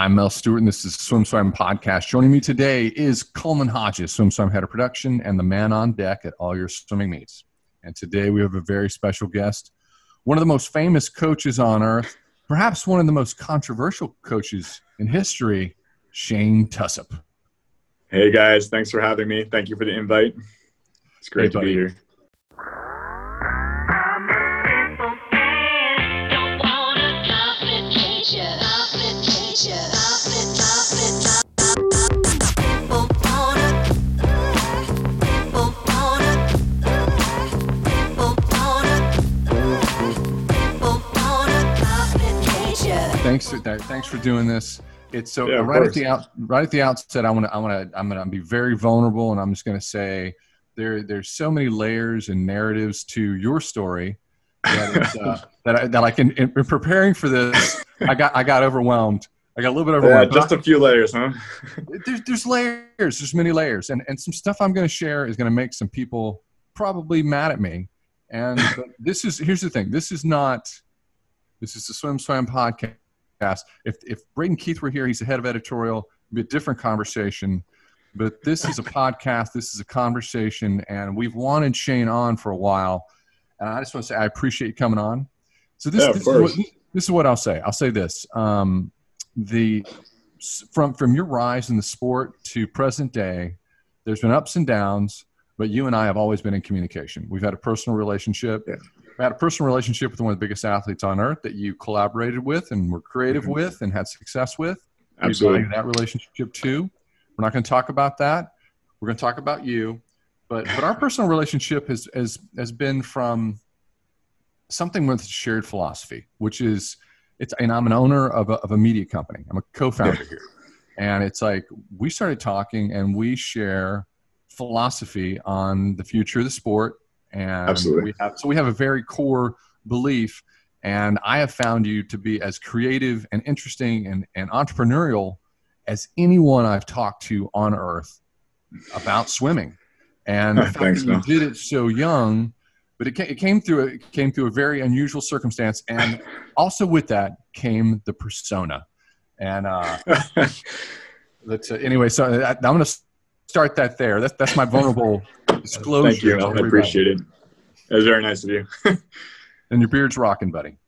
I'm Mel Stewart, and this is SwimSwam Podcast. Joining me today is Coleman Hodges, SwimSwam Head of Production, and the man on deck at all your swimming meets. And today we have a very special guest, one of the most famous coaches on earth, perhaps one of the most controversial coaches in history, Shane Tusup. Hey guys, thanks for having me. Thank you for the invite. It's great hey, to be here. Thanks for that. Thanks for doing this. It's so yeah, right at the out, right at the outset. I want to, I want to, I'm going to be very vulnerable, and I'm just going to say there, there's so many layers and narratives to your story that, uh, that I, that I can. In, in, preparing for this, I got, I got overwhelmed. I got a little bit overwhelmed. Yeah, just a few layers, huh? there's, there's layers. There's many layers, and and some stuff I'm going to share is going to make some people probably mad at me. And this is here's the thing. This is not. This is the Swim Swam podcast podcast. If if Braden Keith were here, he's the head of editorial. It'd be a different conversation. But this is a podcast. This is a conversation, and we've wanted Shane on for a while. And I just want to say I appreciate you coming on. So this, yeah, this, is, what, this is what I'll say. I'll say this: um, the from from your rise in the sport to present day, there's been ups and downs, but you and I have always been in communication. We've had a personal relationship. Yeah had a personal relationship with one of the biggest athletes on earth that you collaborated with and were creative mm-hmm. with and had success with. Absolutely. that relationship too. We're not going to talk about that. We're going to talk about you. But, but our personal relationship has, has, has been from something with shared philosophy, which is it's, and I'm an owner of a, of a media company. I'm a co-founder here. And it's like, we started talking and we share philosophy on the future of the sport and Absolutely. We have, so we have a very core belief. And I have found you to be as creative and interesting and, and entrepreneurial as anyone I've talked to on earth about swimming. And the fact Thanks, that you did it so young, but it, it came through a, it came through a very unusual circumstance. And also with that came the persona. And uh, let's, uh, anyway, so I, I'm going to start that there. That's, that's my vulnerable disclosure. Thank you. I appreciate it. That was very nice of you. and your beard's rocking, buddy.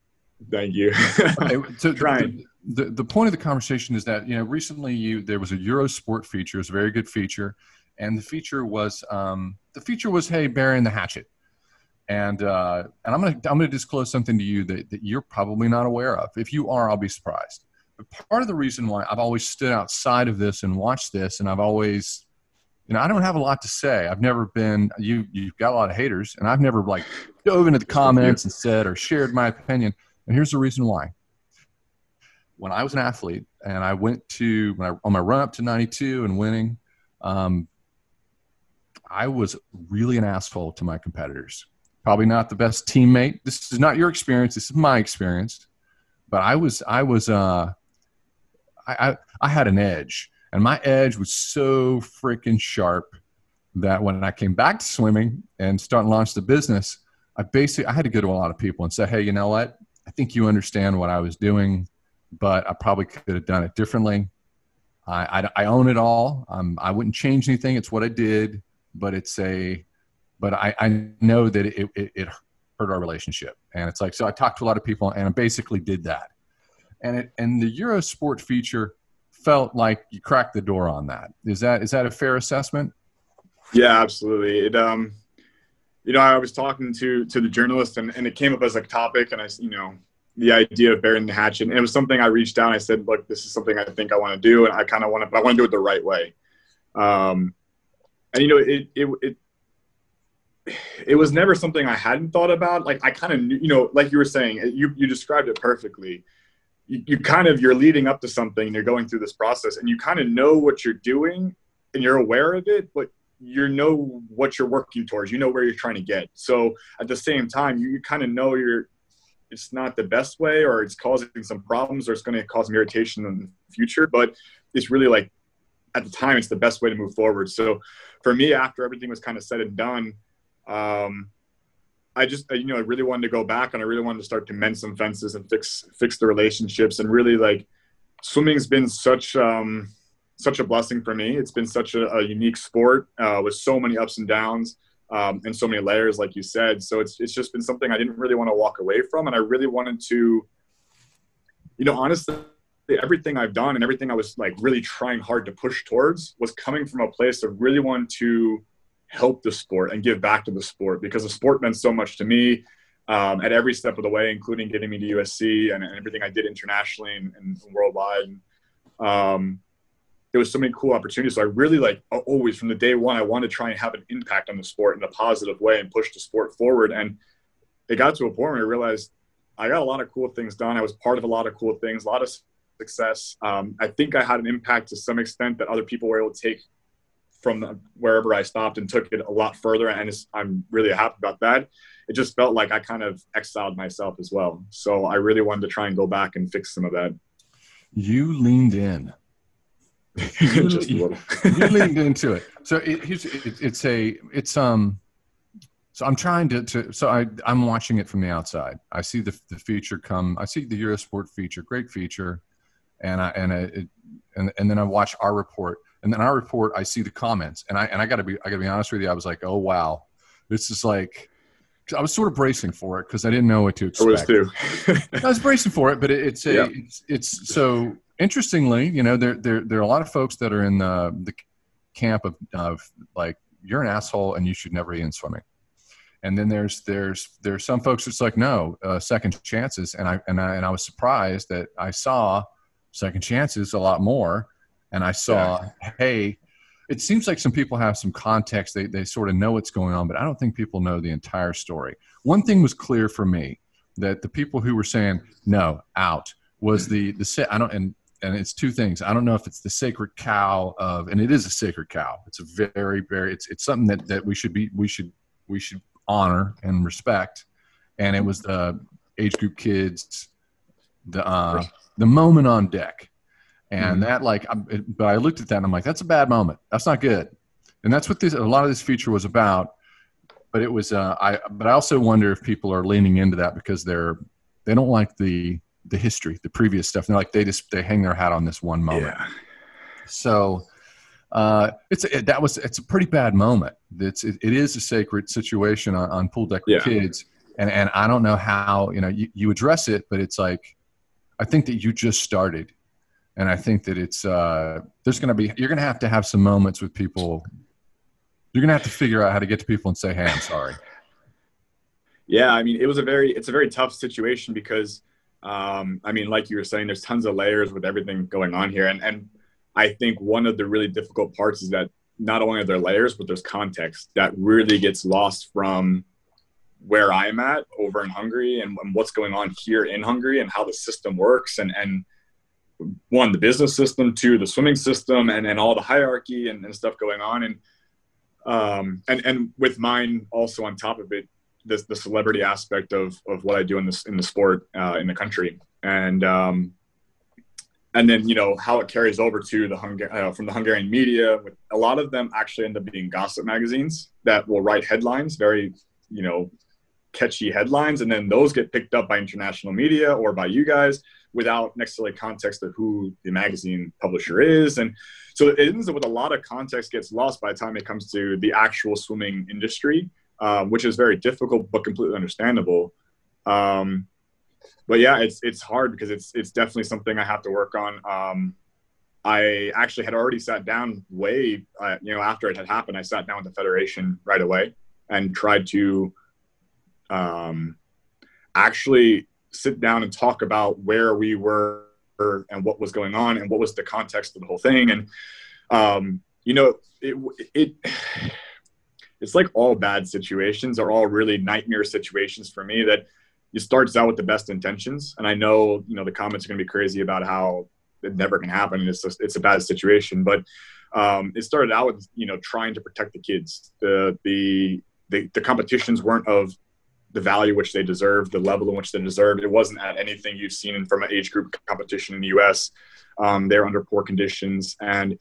Thank you. okay, so Trying. The, the, the point of the conversation is that you know recently you there was a Eurosport feature, it was a very good feature, and the feature was um, the feature was hey burying the hatchet, and uh, and I'm gonna I'm gonna disclose something to you that, that you're probably not aware of. If you are, I'll be surprised. But part of the reason why I've always stood outside of this and watched this, and I've always you know, I don't have a lot to say. I've never been you. You've got a lot of haters, and I've never like dove into the comments and said or shared my opinion. And here's the reason why. When I was an athlete, and I went to when I, on my run up to 92 and winning, um, I was really an asshole to my competitors. Probably not the best teammate. This is not your experience. This is my experience. But I was, I was, uh, I, I, I had an edge and my edge was so freaking sharp that when I came back to swimming and start and launch the business, I basically I had to go to a lot of people and say, hey, you know what? I think you understand what I was doing, but I probably could have done it differently. I, I, I own it all. Um, I wouldn't change anything. It's what I did, but it's a, but I, I know that it, it, it hurt our relationship. And it's like, so I talked to a lot of people and I basically did that. And it, and the Eurosport feature felt like you cracked the door on that. Is that is that a fair assessment? Yeah, absolutely. It um, you know, I was talking to to the journalist, and, and it came up as a topic, and I, you know, the idea of burying the hatchet, and it was something I reached out. I said, look, this is something I think I want to do, and I kind of want to, but I want to do it the right way. Um, and you know, it it it it was never something I hadn't thought about. Like I kind of knew, you know, like you were saying, you you described it perfectly you, kind of you're leading up to something and you're going through this process and you kind of know what you're doing and you're aware of it but you know what you're working towards. You know where you're trying to get. So at the same time you, you kind of know you're it's not the best way or it's causing some problems or it's going to cause some irritation in the future but it's really like at the time it's the best way to move forward. So for me after everything was kind of said and done um, I just you know I really wanted to go back and I really wanted to start to mend some fences and fix fix the relationships and really like swimming's been such um, such a blessing for me. It's been such a, a unique sport uh, with so many ups and downs um, and so many layers, like you said. So it's it's just been something I didn't really want to walk away from, and I really wanted to, you know, honestly, everything I've done and everything I was like really trying hard to push towards was coming from a place of really wanting to help the sport and give back to the sport because the sport meant so much to me um, at every step of the way, including getting me to USC and, and everything I did internationally and, and worldwide. And, um, there was so many cool opportunities. So I really like always from the day one, I wanted to try and have an impact on the sport in a positive way and push the sport forward. And it got to a point where I realized I got a lot of cool things done. I was part of a lot of cool things, a lot of success. Um, I think I had an impact to some extent that other people were able to take from the, wherever I stopped and took it a lot further. And I'm really happy about that. It just felt like I kind of exiled myself as well. So I really wanted to try and go back and fix some of that. You leaned in. you, just a little. you leaned into it. So it, it, it's a, it's, um, so I'm trying to, to so I, I'm watching it from the outside. I see the, the feature come, I see the Eurosport feature, great feature. And I, and it, and, and then I watch our report and then our report, I see the comments, and I and I got to be I got to be honest with you. I was like, oh wow, this is like. I was sort of bracing for it because I didn't know what to expect. I was too. I was bracing for it, but it, it's a yeah. it's, it's so interestingly, you know, there there there are a lot of folks that are in the the camp of of like you're an asshole and you should never be in swimming and then there's there's there's some folks that's like no uh, second chances and I and I and I was surprised that I saw second chances a lot more and I saw, yeah. hey, it seems like some people have some context. They, they sort of know what's going on, but I don't think people know the entire story. One thing was clear for me that the people who were saying, no, out, was the, the, I don't, and, and it's two things. I don't know if it's the sacred cow of, and it is a sacred cow. It's a very, very, it's, it's something that, that we should be, we should, we should honor and respect. And it was the age group kids, the, uh, the moment on deck and mm-hmm. that like but i looked at that and i'm like that's a bad moment that's not good and that's what this a lot of this feature was about but it was uh, i but i also wonder if people are leaning into that because they're they don't like the the history the previous stuff they're like they just they hang their hat on this one moment yeah. so uh, it's it, that was it's a pretty bad moment. It's it, it is a sacred situation on, on pool deck with yeah. kids, and and I don't know how you know you, you address it, but it's like I think that you just started and I think that it's uh, there's going to be you're going to have to have some moments with people. You're going to have to figure out how to get to people and say, "Hey, I'm sorry." Yeah, I mean, it was a very it's a very tough situation because um, I mean, like you were saying, there's tons of layers with everything going on here, and and I think one of the really difficult parts is that not only are there layers, but there's context that really gets lost from where I'm at over in Hungary and, and what's going on here in Hungary and how the system works and and one the business system two the swimming system and, and all the hierarchy and, and stuff going on. And um and and with mine also on top of it this the celebrity aspect of of what i do in this in the sport uh, in the country. And um and then you know how it carries over to the Hungar- uh, from the hungarian media a lot of them actually end up being gossip magazines that will write headlines very you know catchy headlines. And then those get picked up by international media or by you guys without necessarily context of who the magazine publisher is. And so it ends up with a lot of context gets lost by the time it comes to the actual swimming industry, um, which is very difficult but completely understandable. Um, but yeah, it's it's hard because it's it's definitely something I have to work on. Um, I actually had already sat down way, uh, you know, after it had happened. I sat down with the federation right away and tried to um, actually sit down and talk about where we were and what was going on and what was the context of the whole thing. And, um, you know, it, it, it's like all bad situations are all really nightmare situations for me that it starts out with the best intentions. And I know, you know, the comments are going to be crazy about how it never can happen. It's just, it's a bad situation, but, um, it started out with, you know, trying to protect the kids. The, the, the, the competitions weren't of the value which they deserve, the level in which they deserve. It wasn't at anything you've seen from an age group competition in the U.S. Um, they're under poor conditions, and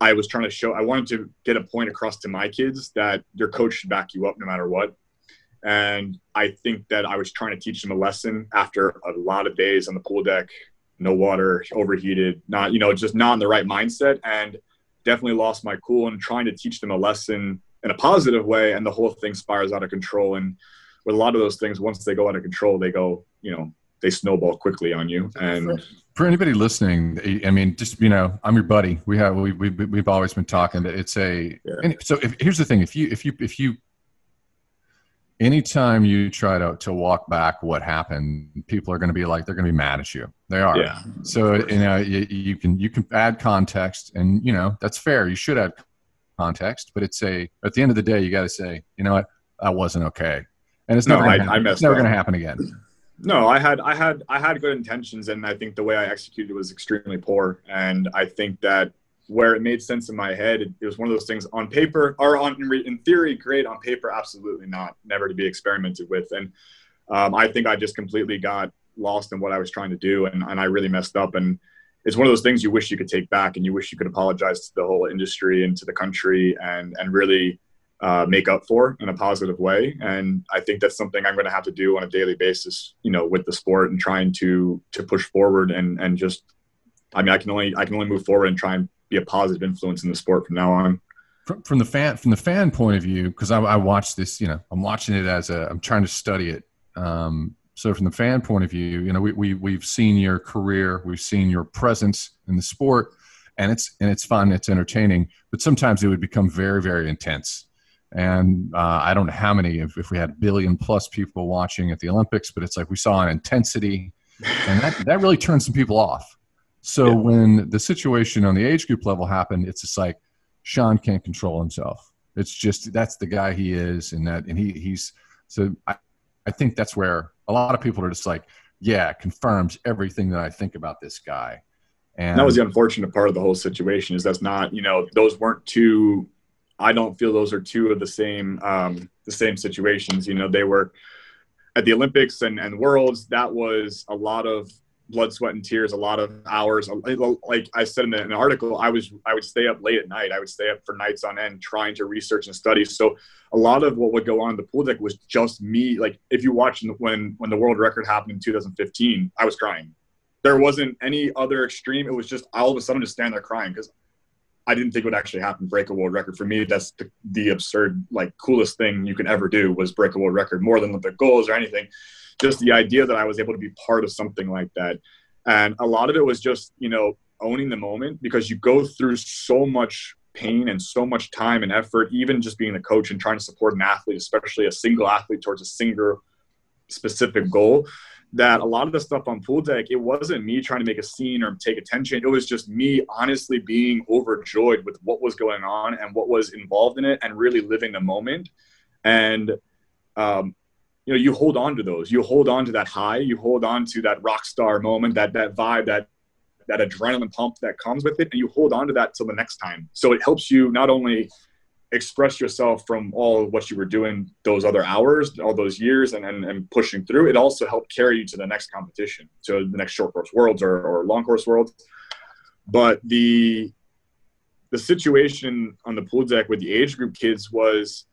I was trying to show. I wanted to get a point across to my kids that your coach should back you up no matter what. And I think that I was trying to teach them a lesson after a lot of days on the pool deck, no water, overheated, not, you know, just not in the right mindset. And definitely lost my cool and trying to teach them a lesson in a positive way. And the whole thing spirals out of control. And with a lot of those things, once they go out of control, they go, you know, they snowball quickly on you. And for anybody listening, I mean, just, you know, I'm your buddy. We have, we, we, we've always been talking that it's a, yeah. so if, here's the thing, if you, if you, if you, anytime you try to, to walk back what happened, people are going to be like, they're going to be mad at you. They are. Yeah. So, you know, you, you can, you can add context and, you know, that's fair. You should add context, but it's a, at the end of the day, you got to say, you know what, that wasn't okay. And it's never, no, gonna I, I it's never going to happen again. No, I had, I had, I had good intentions and I think the way I executed was extremely poor. And I think that where it made sense in my head. It, it was one of those things on paper or on in theory, great. On paper, absolutely not. Never to be experimented with. And um, I think I just completely got lost in what I was trying to do, and, and I really messed up. And it's one of those things you wish you could take back, and you wish you could apologize to the whole industry and to the country, and and really uh, make up for in a positive way. And I think that's something I'm going to have to do on a daily basis, you know, with the sport and trying to to push forward and and just. I mean, I can only I can only move forward and try and be a positive influence in the sport from now on. From, the fan from the fan point of view, because I, I watch this, you know, I'm watching it as a, I'm trying to study it. Um, so from the fan point of view, you know, we, we we've seen your career, we've seen your presence in the sport, and it's and it's fun, it's entertaining, but sometimes it would become very very intense. And uh, I don't know how many, if, if we had a billion plus people watching at the Olympics, but it's like we saw an intensity, and that that really turned some people off. So yeah. when the situation on the age group level happened, it's just like Shane can't control himself. It's just that's the guy he is, and that and he he's so I, I think that's where a lot of people are just like, yeah, confirms everything that I think about this guy. And that was the unfortunate part of the whole situation is that's not you know those weren't two. I don't feel those are two of the same um, the same situations. You know, they were at the Olympics and, and Worlds. That was a lot of blood, sweat, and tears, a lot of hours. Like I said in an article, I was I would stay up late at night. I would stay up for nights on end trying to research and study. So a lot of what would go on in the pool deck was just me. Like if you watch when when the world record happened in 2015, I was crying. There wasn't any other extreme. It was just all of a sudden just stand there crying because I didn't think would actually happen. Break a world record for me. That's the, the absurd, like coolest thing you can ever do was break a world record more than Olympic goals or anything just the idea that I was able to be part of something like that. And a lot of it was just, you know, owning the moment because you go through so much pain and so much time and effort, even just being a coach and trying to support an athlete, especially a single athlete towards a single specific goal. That a lot of the stuff on pool deck, it wasn't me trying to make a scene or take attention. It was just me honestly being overjoyed with what was going on and what was involved in it and really living the moment. And um, you know you hold on to those you hold on to that high you hold on to that rock star moment that that vibe that that adrenaline pump that comes with it and you hold on to that till the next time so it helps you not only express yourself from all what you were doing those other hours all those years and, and, and pushing through it also helped carry you to the next competition to the next short course worlds or, or long course worlds but the the situation on the pool deck with the age group kids was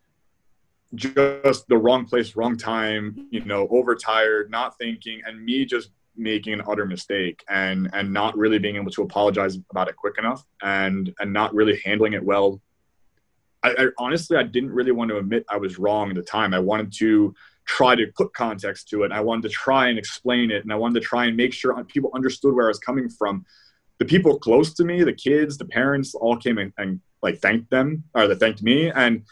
just the wrong place, wrong time, you know, overtired, not thinking, and me just making an utter mistake and and not really being able to apologize about it quick enough and and not really handling it well. I, I honestly I didn't really want to admit I was wrong at the time. I wanted to try to put context to it. I wanted to try and explain it, and I wanted to try and make sure people understood where I was coming from. The people close to me, the kids, the parents, all came and, and like thanked them or they thanked me, and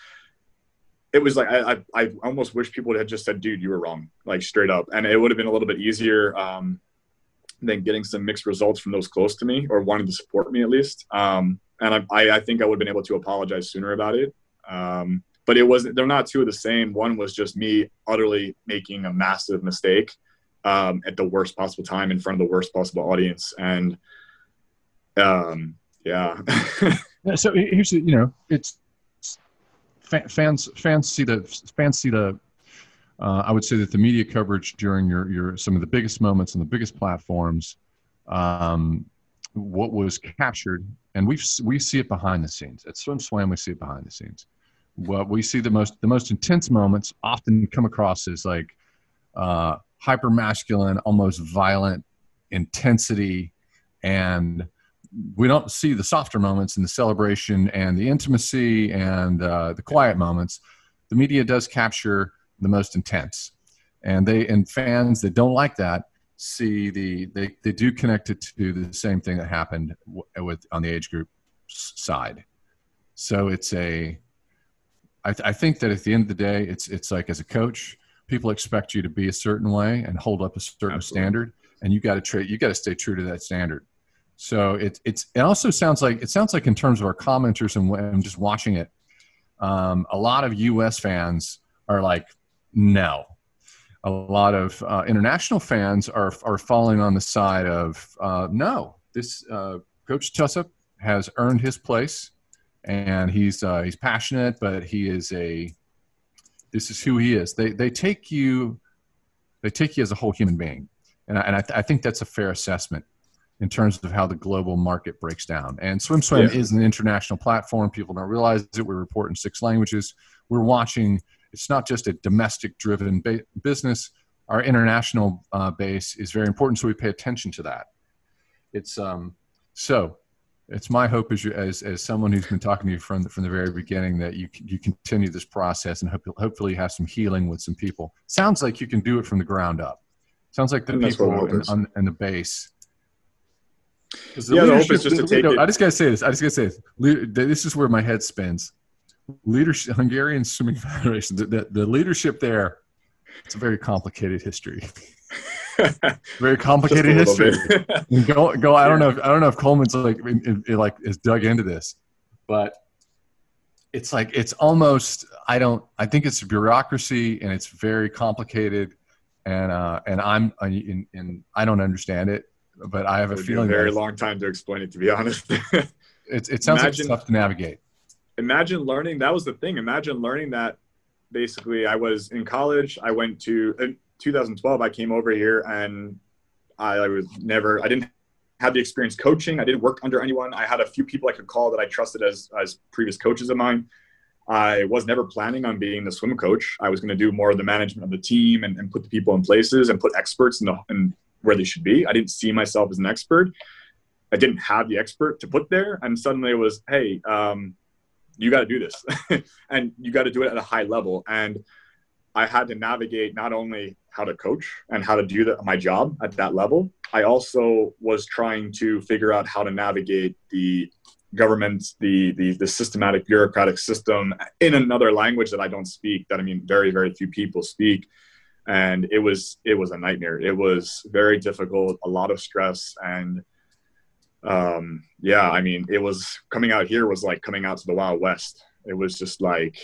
it was like I, I, I almost wish people had just said, "Dude, you were wrong," like straight up, and it would have been a little bit easier um, than getting some mixed results from those close to me or wanting to support me at least. Um, and I, I, think I would have been able to apologize sooner about it. Um, but it wasn't. They're not two of the same. One was just me utterly making a massive mistake um, at the worst possible time in front of the worst possible audience, and um, yeah. so here's the, you know it's fans fans see the fans see the uh, I would say that the media coverage during your your some of the biggest moments on the biggest platforms, um, what was captured, and we we see it behind the scenes at Swim Swam. We see it behind the scenes. What we see the most the most intense moments often come across as like uh, hyper masculine, almost violent, intensity and we don't see the softer moments and the celebration and the intimacy and uh, the quiet moments. The media does capture the most intense, and they and fans that don't like that see the they they do connect it to the same thing that happened with on the age group side. So it's a I, th- I think that at the end of the day, it's it's like as a coach, people expect you to be a certain way and hold up a certain Absolutely. standard, and you got to trade. You got to stay true to that standard. So it, it's it also sounds like it sounds like in terms of our commenters and I'm just watching it, um, a lot of U.S. fans are like, no. A lot of uh, international fans are are falling on the side of uh, no. This uh, Coach Tusup has earned his place, and he's uh, he's passionate, but he is a this is who he is. They they take you they take you as a whole human being, and I, and I, th- I think that's a fair assessment in terms of how the global market breaks down. And SwimSwam yeah. is an international platform. People don't realize it. We report in six languages. We're watching. It's not just a domestic-driven ba- business. Our international uh, base is very important, so we pay attention to that. It's um, so. It's my hope as, you, as as someone who's been talking to you from the, from the very beginning that you you continue this process and hope, hopefully you have some healing with some people. Sounds like you can do it from the ground up. Sounds like the and people on, on the base the yeah, the hope is just to take it. I just gotta say this. I just gotta say this. This is where my head spins. Leadership, Hungarian Swimming Federation. The, the, the leadership there. It's a very complicated history. very complicated history. go, go. I don't know. If, I don't know if Coleman's like, in, in, like, is dug into this, but it's like it's almost. I don't. I think it's bureaucracy and it's very complicated, and uh, and I'm, in, in I don't understand it but I have a feeling a very long time to explain it. To be honest, it, it sounds imagine, like tough to navigate. Imagine learning. That was the thing. Imagine learning that. Basically, I was in college. I went to in 2012. I came over here, and I, I was never. I didn't have the experience coaching. I didn't work under anyone. I had a few people I could call that I trusted as as previous coaches of mine. I was never planning on being the swim coach. I was going to do more of the management of the team and, and put the people in places and put experts in the in where they should be. I didn't see myself as an expert. I didn't have the expert to put there. And suddenly it was, hey, um, you got to do this. And you got to do it at a high level. And I had to navigate not only how to coach and how to do the, my job at that level, I also was trying to figure out how to navigate the government, the, the, the systematic bureaucratic system in another language that I don't speak, that I mean, very, very few people speak. And it was it was a nightmare. It was very difficult a lot of stress and um yeah i mean it was coming out here was like coming out to the wild west. It was just like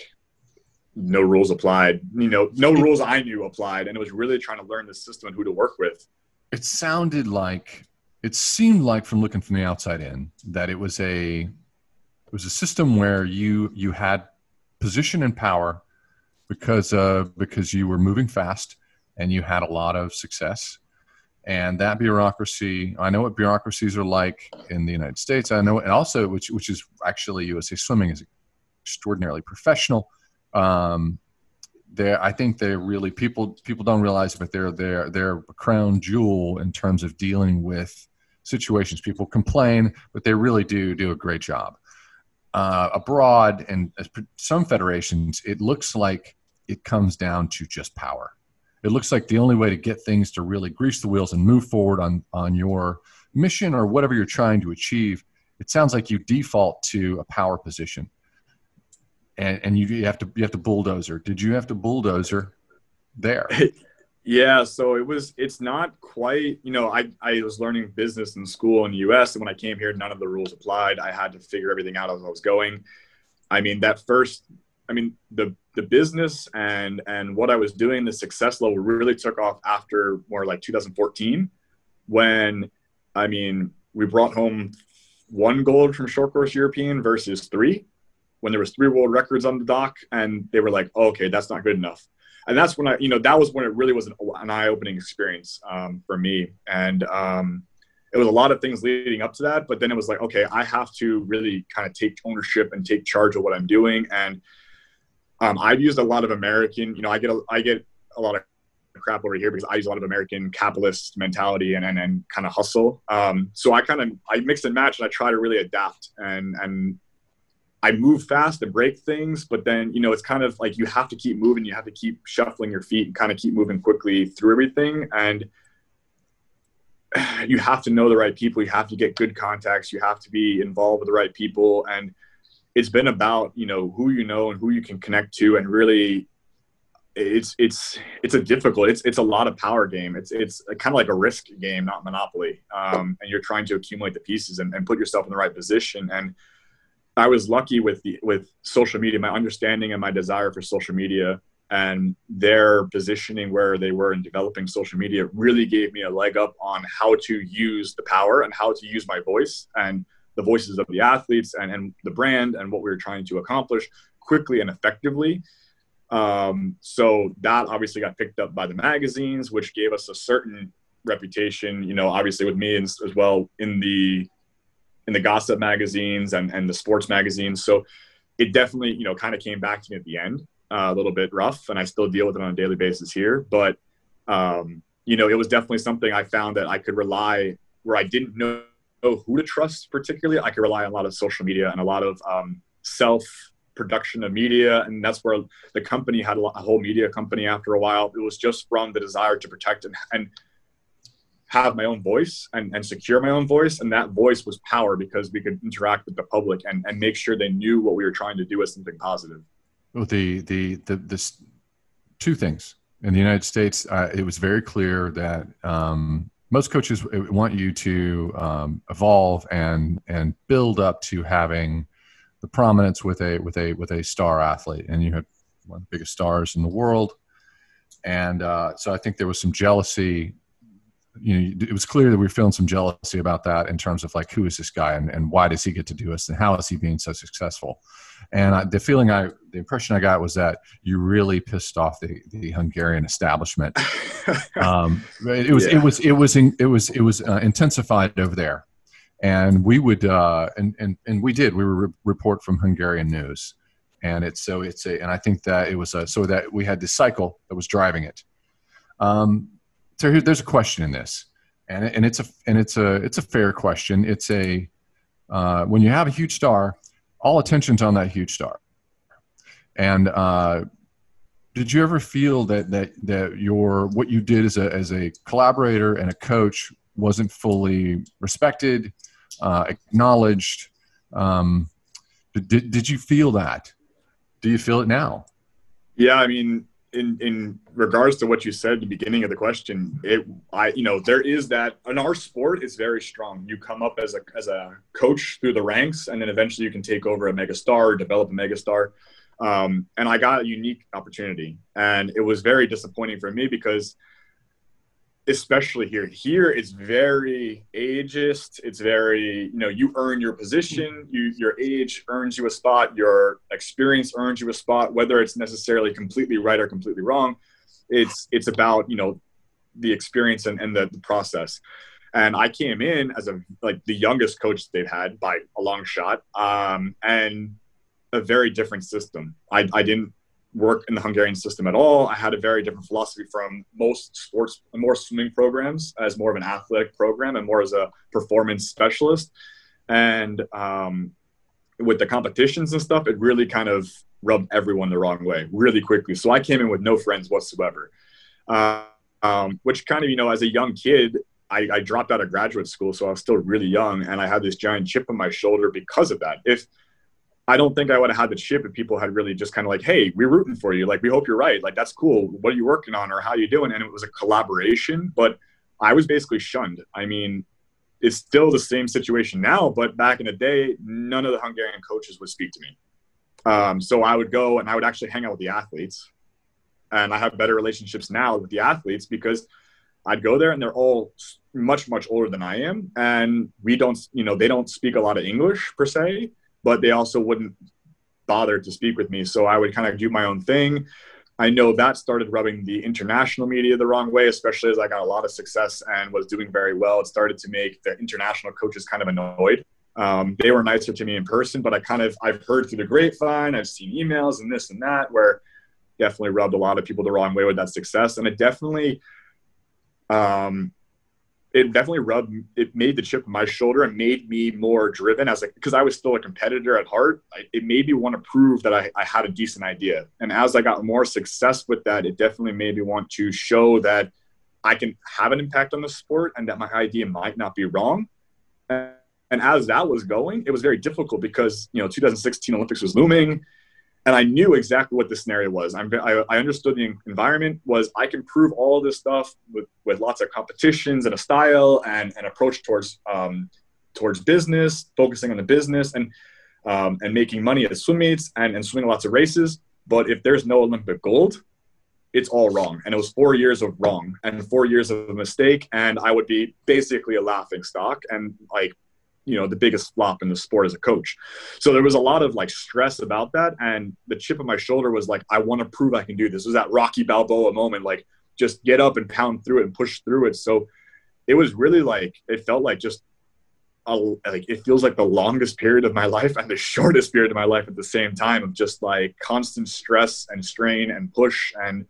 no rules applied you know no rules i knew applied. And it was really trying to learn the system and who to work with. It sounded like it seemed like from looking from the outside in that it was a it was a system where you you had position and power because uh, because you were moving fast and you had a lot of success. And that bureaucracy, I know what bureaucracies are like in the United States. I know, and also which which is actually USA Swimming is extraordinarily professional. Um, there, I think they're really people people don't realize, but they're they're they're a crown jewel in terms of dealing with situations. People complain, but they really do do a great job. Uh, abroad and some federations, it looks like it comes down to just power. It looks like the only way to get things to really grease the wheels and move forward on, on your mission or whatever you're trying to achieve, it sounds like you default to a power position. And, and you, you have to you have to bulldozer. Did you have to bulldozer there? Yeah, so it was it's not quite, you know, I, I was learning business in school in the US and when I came here none of the rules applied. I had to figure everything out as I was going. I mean, that first I mean, the the business and and what I was doing, the success level really took off after more like 2014, when I mean we brought home one gold from short course European versus three, when there was three world records on the dock, and they were like, oh, okay, that's not good enough. And that's when I, you know, that was when it really was an, an eye-opening experience um, for me. And um, it was a lot of things leading up to that, but then it was like, okay, I have to really kind of take ownership and take charge of what I'm doing. And um, I've used a lot of American, you know, I get a, I get a lot of crap over here because I use a lot of American capitalist mentality and and, and kind of hustle. Um, so I kind of I mix and match and I try to really adapt and and I move fast and break things, but then you know it's kind of like you have to keep moving. You have to keep shuffling your feet and kind of keep moving quickly through everything. And you have to know the right people. You have to get good contacts. You have to be involved with the right people. And it's been about you know who you know and who you can connect to, and really it's it's it's a difficult it's it's a lot of power game. It's it's kind of like a risk game not monopoly. Um, and you're trying to accumulate the pieces and, and put yourself in the right position. And i was lucky with the with social media my understanding and my desire for social media and their positioning where they were in developing social media really gave me a leg up on how to use the power and how to use my voice. And the voices of the athletes and, and the brand and what we were trying to accomplish quickly and effectively um, so that obviously got picked up by the magazines, which gave us a certain reputation. You know, obviously with me as, as well in the in the gossip magazines and and the sports magazines. So it definitely you know kind of came back to me at the end, uh, a little bit rough, and I still deal with it on a daily basis here. But um, you know, it was definitely something I found that I could rely where I didn't know who to trust particularly. I could rely on a lot of social media and a lot of um, self production of media and that's where the company had a, whole media company after a while. It was just from the desire to protect and, and have my own voice and, and secure my own voice and that voice was power because we could interact with the public and, and make sure they knew what we were trying to do as something positive. Well the the the this two things. In the united states uh, it was very clear that um, most coaches want you to um, evolve and and build up to having the prominence with a with a with a star athlete, and you had one of the biggest stars in the world, and uh, so I think there was some jealousy. You know, it was clear that we were feeling some jealousy about that in terms of like who is this guy and, and why does he get to do this and how is he being so successful? And I, the feeling I, the impression I got was that you really pissed off the, the Hungarian establishment. um, it was, yeah. it was, it was, it was, it was uh, intensified over there and we would uh, and, and and we did we would re- report from Hungarian news, and it's so it's a and I think that it was a, so that we had this cycle that was driving it. Um, so here, there's a question in this, and and it's a and it's a it's a fair question. It's a uh, when you have a huge star, all attention's on that huge star, and uh, did you ever feel that that that your what you did as a as a collaborator and a coach wasn't fully respected uh, acknowledged. Um, did, did you feel that? Do you feel it now? Yeah, I mean, in in regards to what you said at the beginning of the question, it I you know there is that in our sport it's very strong. You come up as a as a coach through the ranks, and then eventually you can take over a mega star, develop a mega star. Um, and I got a unique opportunity, and it was very disappointing for me because especially here. Here it's very ageist. It's very, you know, you earn your position, you your age earns you a spot, your experience earns you a spot, whether it's necessarily completely right or completely wrong. It's it's about, you know, the experience and, and the, the process. And I came in as a like the youngest coach they've had by a long shot. Um, and a very different system. I, I didn't work in the Hungarian system at all. I had a very different philosophy from most sports, more swimming programs as more of an athletic program and more as a performance specialist. And um, with the competitions and stuff, it really kind of rubbed everyone the wrong way really quickly. So I came in with no friends whatsoever, uh, um, which kind of, you know, as a young kid, I, I dropped out of graduate school. So I was still really young and I had this giant chip on my shoulder because of that. If I don't think I would have had the chip if people had really just kind of like, hey, we're rooting for you. Like, we hope you're right. Like, that's cool. What are you working on or how are you doing? And it was a collaboration, but I was basically shunned. I mean, it's still the same situation now, but back in the day, none of the Hungarian coaches would speak to me. Um, so I would go and I would actually hang out with the athletes. And I have better relationships now with the athletes because I'd go there and they're all much, much older than I am. And we don't, you know, they don't speak a lot of English per se but they also wouldn't bother to speak with me. So I would kind of do my own thing. I know that started rubbing the international media the wrong way, especially as I got a lot of success and was doing very well. It started to make the international coaches kind of annoyed. Um, they were nicer to me in person, but I kind of I've heard through the grapevine, I've seen emails and this and that where definitely rubbed a lot of people the wrong way with that success, and it definitely, um, it definitely rubbed. It made the chip on my shoulder and made me more driven as like because I was still a competitor at heart. I, it made me want to prove that I, I had a decent idea, and as I got more success with that, it definitely made me want to show that I can have an impact on the sport and that my idea might not be wrong. And as that was going, it was very difficult because you know 2016 Olympics was looming, and I knew exactly what the scenario was. I'm, I, I understood the environment was I can prove all this stuff with, with lots of competitions and a style and an approach towards um, towards business, focusing on the business and um, and making money as swim meets and, and swimming lots of races. But if there's no Olympic gold, it's all wrong. And it was four years of wrong and four years of a mistake. And I would be basically a laughing stock and like, you know, the biggest flop in the sport as a coach. So there was a lot of like stress about that. And the chip on my shoulder was like, I want to prove I can do this. It was that Rocky Balboa moment, like just get up and pound through it and push through it. So it was really like, it felt like just a, like it feels like the longest period of my life and the shortest period of my life at the same time of just like constant stress and strain and push and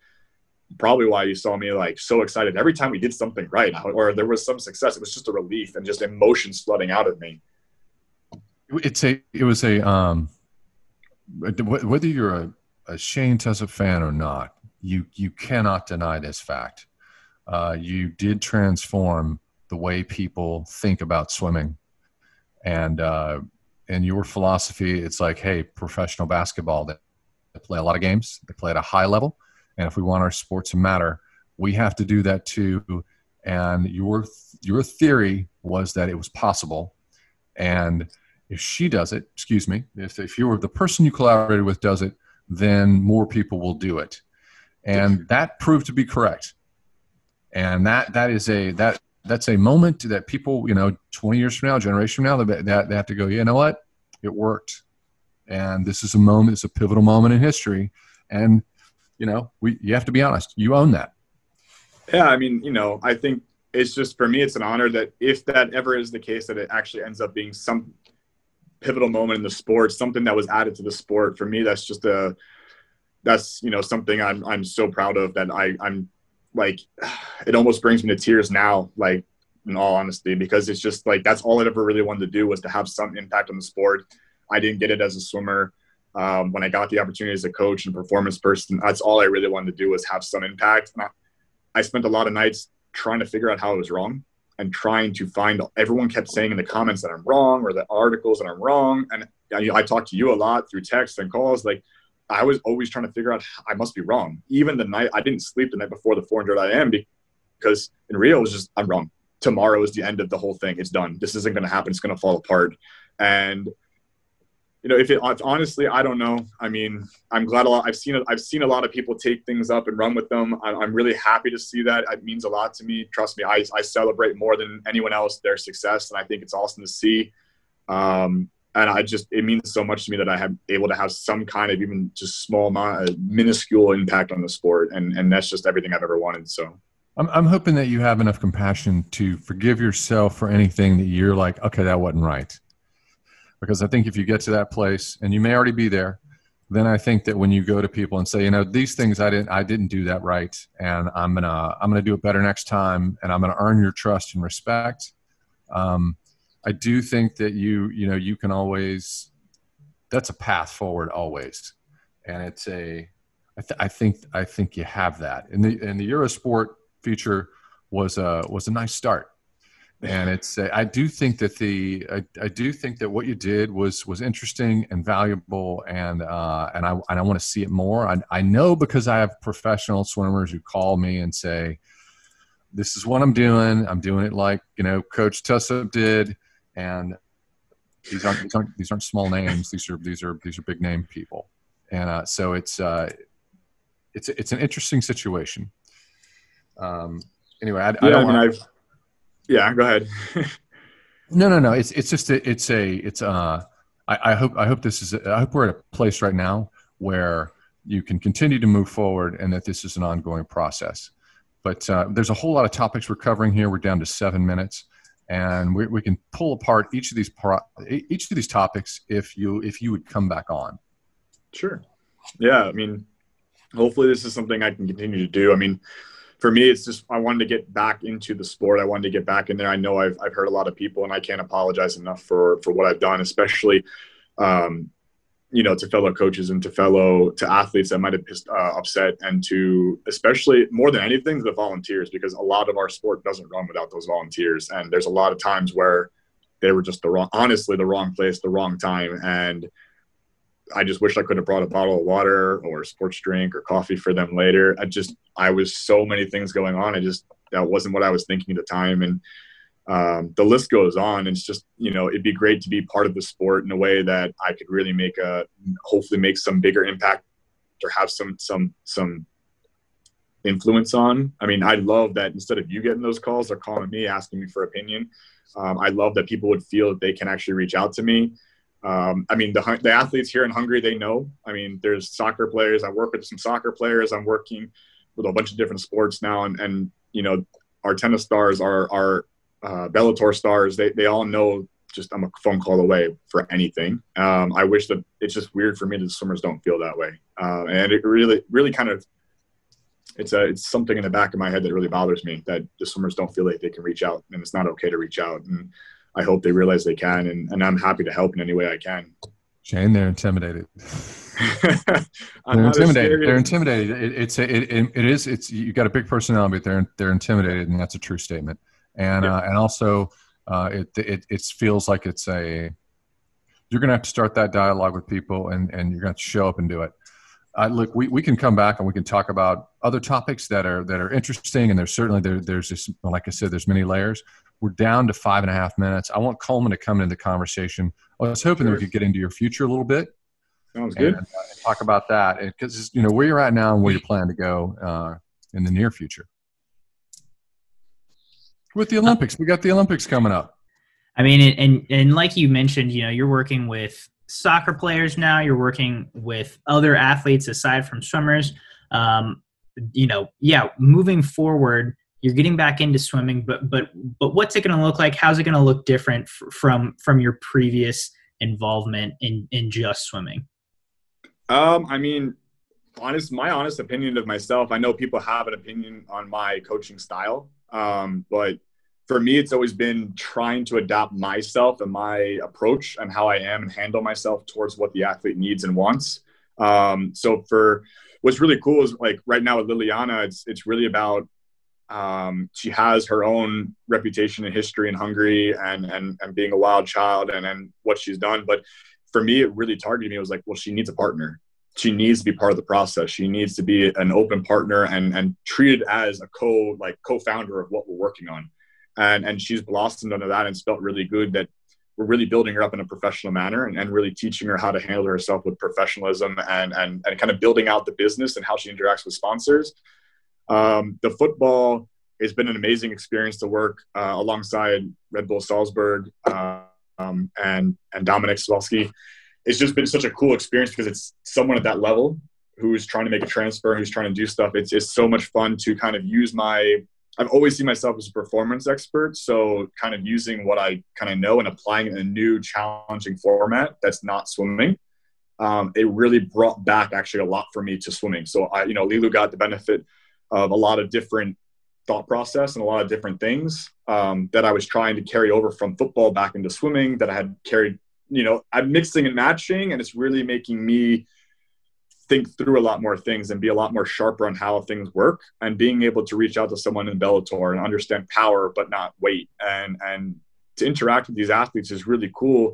probably why you saw me like so excited every time we did something right or there was some success. It was just a relief and just emotions flooding out of me. It's a, it was a, um, whether you're a, a Shane Tusup fan or not, you, you cannot deny this fact. Uh, you did transform the way people think about swimming and, uh, and your philosophy, it's like, Hey, professional basketball, they play a lot of games. They play at a high level and if we want our sport to matter, we have to do that too. And your your theory was that it was possible, and if she does it, excuse me, if if you were the person you collaborated with does it, then more people will do it, and that proved to be correct. And that that is a that that's a moment that people you know 20 years from now generation from now that they have to go you know what? It worked. And this is a moment it's a pivotal moment in history. And you know, we you have to be honest. You own that. Yeah, I mean, you know, I think it's just for me, it's an honor that if that ever is the case, that it actually ends up being some pivotal moment in the sport, something that was added to the sport. For me, that's just a that's you know something I'm I'm so proud of that I I'm like it almost brings me to tears now. Like in all honesty, because it's just like that's all I ever really wanted to do was to have some impact on the sport. I didn't get it as a swimmer um, when I got the opportunity as a coach and performance person, that's all I really wanted to do was have some impact. I, I spent a lot of nights trying to figure out how I was wrong and trying to find. Everyone kept saying in the comments that I'm wrong or the articles that I'm wrong, and I, I talked to you a lot through text and calls. Like I was always trying to figure out I must be wrong. Even the night I didn't sleep the night before the 400 IM because in Rio it was just I'm wrong. Tomorrow is the end of the whole thing. It's done. This isn't going to happen. It's going to fall apart. And you know, if it honestly, I don't know. I mean, I'm glad a lot. I've seen I've seen a lot of people take things up and run with them. I'm really happy to see that. It means a lot to me. Trust me, I, I celebrate more than anyone else their success, and I think it's awesome to see. Um, and I just it means so much to me that I have able to have some kind of even just small amount, of minuscule impact on the sport, and and that's just everything I've ever wanted. So. I'm, I'm hoping that you have enough compassion to forgive yourself for anything that you're like, okay, that wasn't right because I think if you get to that place, and you may already be there, then I think that when you go to people and say, you know, these things I didn't, I didn't do that right, and I'm gonna, I'm gonna do it better next time, and I'm gonna earn your trust and respect. Um, I do think that you, you know, you can always. That's a path forward always, and it's a. I, th- I think I think you have that, and the and the Eurosport feature was a was a nice start and it's uh, i do think that the I, I, do think that what you did was was interesting and valuable and uh, and i and i want to see it more. I, I know because i have professional swimmers who call me and say this is what i'm doing. I'm doing it like you know coach tusup did. And these aren't, these aren't these aren't small names. These are these are these are big name people. And uh, so it's uh, it's it's an interesting situation. Um, anyway I, yeah, I don't I mean, want yeah, go ahead. no, no, no. It's it's just a, it's a it's uh. I, I hope I hope this is I hope we're at a place right now where you can continue to move forward and that this is an ongoing process. But uh, there's a whole lot of topics we're covering here. We're down to seven minutes, and we, we can pull apart each of these pro- each of these topics if you if you would come back on. Sure. Yeah, I mean, hopefully this is something I can continue to do. I mean, for me, it's just I wanted to get back into the sport. I wanted to get back in there. I know I've I've hurt a lot of people, and I can't apologize enough for for what I've done, especially. Um, you know, to fellow coaches and to fellow to athletes that might have pissed, uh, upset, and to especially more than anything the volunteers, because a lot of our sport doesn't run without those volunteers, and there's a lot of times where they were just the wrong, honestly, the wrong place, the wrong time, and I just wish I could have brought a bottle of water or a sports drink or coffee for them later. I just, I was so many things going on. I just, that wasn't what I was thinking at the time. And um, the list goes on. It's just, you know, it'd be great to be part of the sport in a way that I could really make a, hopefully make some bigger impact or have some, some, some influence on. I mean, I love that instead of you getting those calls, they're calling me, asking me for opinion. Um, I love that people would feel that they can actually reach out to me um, I mean, the, the athletes here in Hungary, they know. I mean, there's soccer players. I work with some soccer players. I'm working with a bunch of different sports now. And, and you know, our tennis stars, our, our uh, Bellator stars, they, they all know just I'm a phone call away for anything. Um, I wish that it's just weird for me that the swimmers don't feel that way. Uh, and it really, really kind of, it's a, it's something in the back of my head that really bothers me that the swimmers don't feel like they can reach out and it's not okay to reach out. And, I hope they realize they can, and, and I'm happy to help in any way I can. Shane, they're intimidated. they're intimidated. They're intimidated. It, it's a, it, it is it's you got a big personality, but they're they're intimidated, and that's a true statement. And yeah. uh, and also, uh, it, it it feels like it's a you're going to have to start that dialogue with people, and and you're going to show up and do it. Uh, look, we, we can come back and we can talk about other topics that are that are interesting, and there's certainly there, there's this like I said, there's many layers. We're down to five and a half minutes. I want Coleman to come into the conversation. I was hoping sure. that we could get into your future a little bit. Sounds good. Uh, talk about that because you know where you're at now and where you plan to go uh, in the near future. With the Olympics, we got the Olympics coming up. I mean, and and like you mentioned, you know, you're working with soccer players now. You're working with other athletes aside from swimmers. Um, you know, yeah, moving forward, you're getting back into swimming but but but what's it going to look like? How's it going to look different f- from from your previous involvement in in just swimming? Um i mean honest my honest opinion of myself i know people have an opinion on my coaching style um but for me it's always been trying to adapt myself and my approach and how i am and handle myself towards what the athlete needs and wants. Um so for what's really cool is like right now with liliana it's it's really about um, she has her own reputation and history in Hungary and, and, and being a wild child and, and what she's done. But for me, it really targeted me. It was like, well, she needs a partner. She needs to be part of the process. She needs to be an open partner and, and treated as a co like co-founder of what we're working on. And, and she's blossomed under that and it's felt really good that we're really building her up in a professional manner and, and really teaching her how to handle herself with professionalism and, and, and kind of building out the business and how she interacts with sponsors um, the football has been an amazing experience to work uh, alongside Red Bull Salzburg uh, um, and and Dominik Szoboszlai. It's just been such a cool experience because it's someone at that level who's trying to make a transfer, who's trying to do stuff. It's it's so much fun to kind of use my. I've always seen myself as a performance expert, so kind of using what I kind of know and applying it in a new, challenging format that's not swimming. Um, it really brought back actually a lot for me to swimming. So I, you know, Lilu got the benefit of a lot of different thought process and a lot of different things um, that I was trying to carry over from football back into swimming that I had carried. You know, I'm mixing and matching, and it's really making me think through a lot more things and be a lot more sharper on how things work and being able to reach out to someone in Bellator and understand power but not weight and and to interact with these athletes is really cool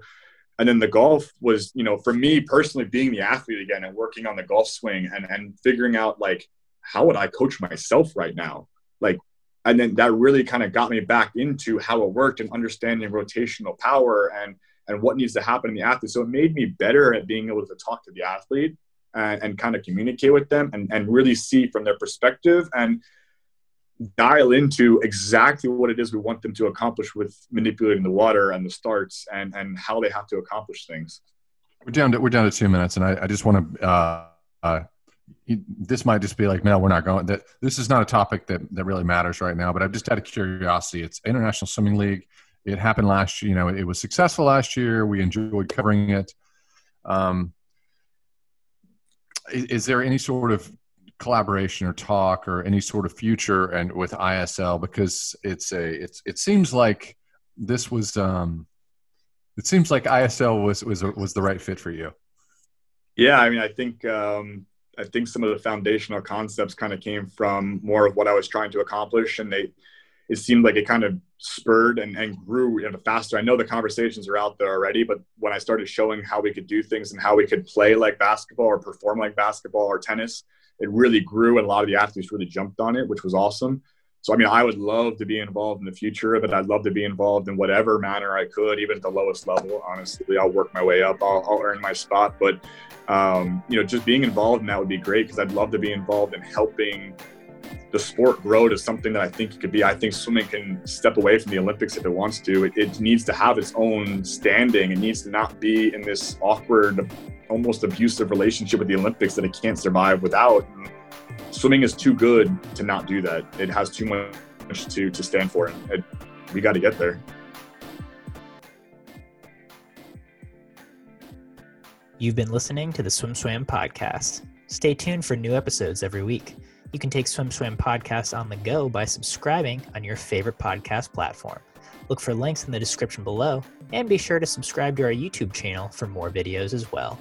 and then the golf was you know for me personally being the athlete again and working on the golf swing and and figuring out like how would I coach myself right now? Like, and then that really kind of got me back into how it worked and understanding rotational power and and what needs to happen in the athlete. So it made me better at being able to talk to the athlete and, and kind of communicate with them and, and really see from their perspective and dial into exactly what it is we want them to accomplish with manipulating the water and the starts and and how they have to accomplish things. We're down to we're down to two minutes, and I, I just want to uh, uh, this might just be like, no, we're not going. That this is not a topic that that really matters right now. But I've just out of curiosity, it's International Swimming League. It happened last year. You know, it was successful last year. We enjoyed covering it. Um, is, is there any sort of collaboration or talk or any sort of future and with ISL because it's a it's it seems like this was um it seems like ISL was was was the right fit for you. Yeah, I mean, I think um, I think some of the foundational concepts kind of came from more of what I was trying to accomplish, and they it seemed like it kind of spurred and, and grew you know, faster. I know the conversations are out there already, but when I started showing how we could do things and how we could play like basketball or perform like basketball or tennis, it really grew, and a lot of the athletes really jumped on it, which was awesome. So, I mean, I would love to be involved in the future of it. I'd love to be involved in whatever manner I could, even at the lowest level. Honestly, I'll work my way up. I'll, I'll earn my spot. But, um, you know, just being involved in that would be great because I'd love to be involved in helping the sport grow to something that I think it could be. I think swimming can step away from the Olympics if it wants to. It, it needs to have its own standing. It needs to not be in this awkward, almost abusive relationship with the Olympics that it can't survive without. Swimming is too good to not do that. It has too much to to stand for, and it, we got to get there. You've been listening to the SwimSwam podcast. Stay tuned for new episodes every week. You can take SwimSwam podcast on the go by subscribing on your favorite podcast platform. Look for links in the description below, and be sure to subscribe to our YouTube channel for more videos as well.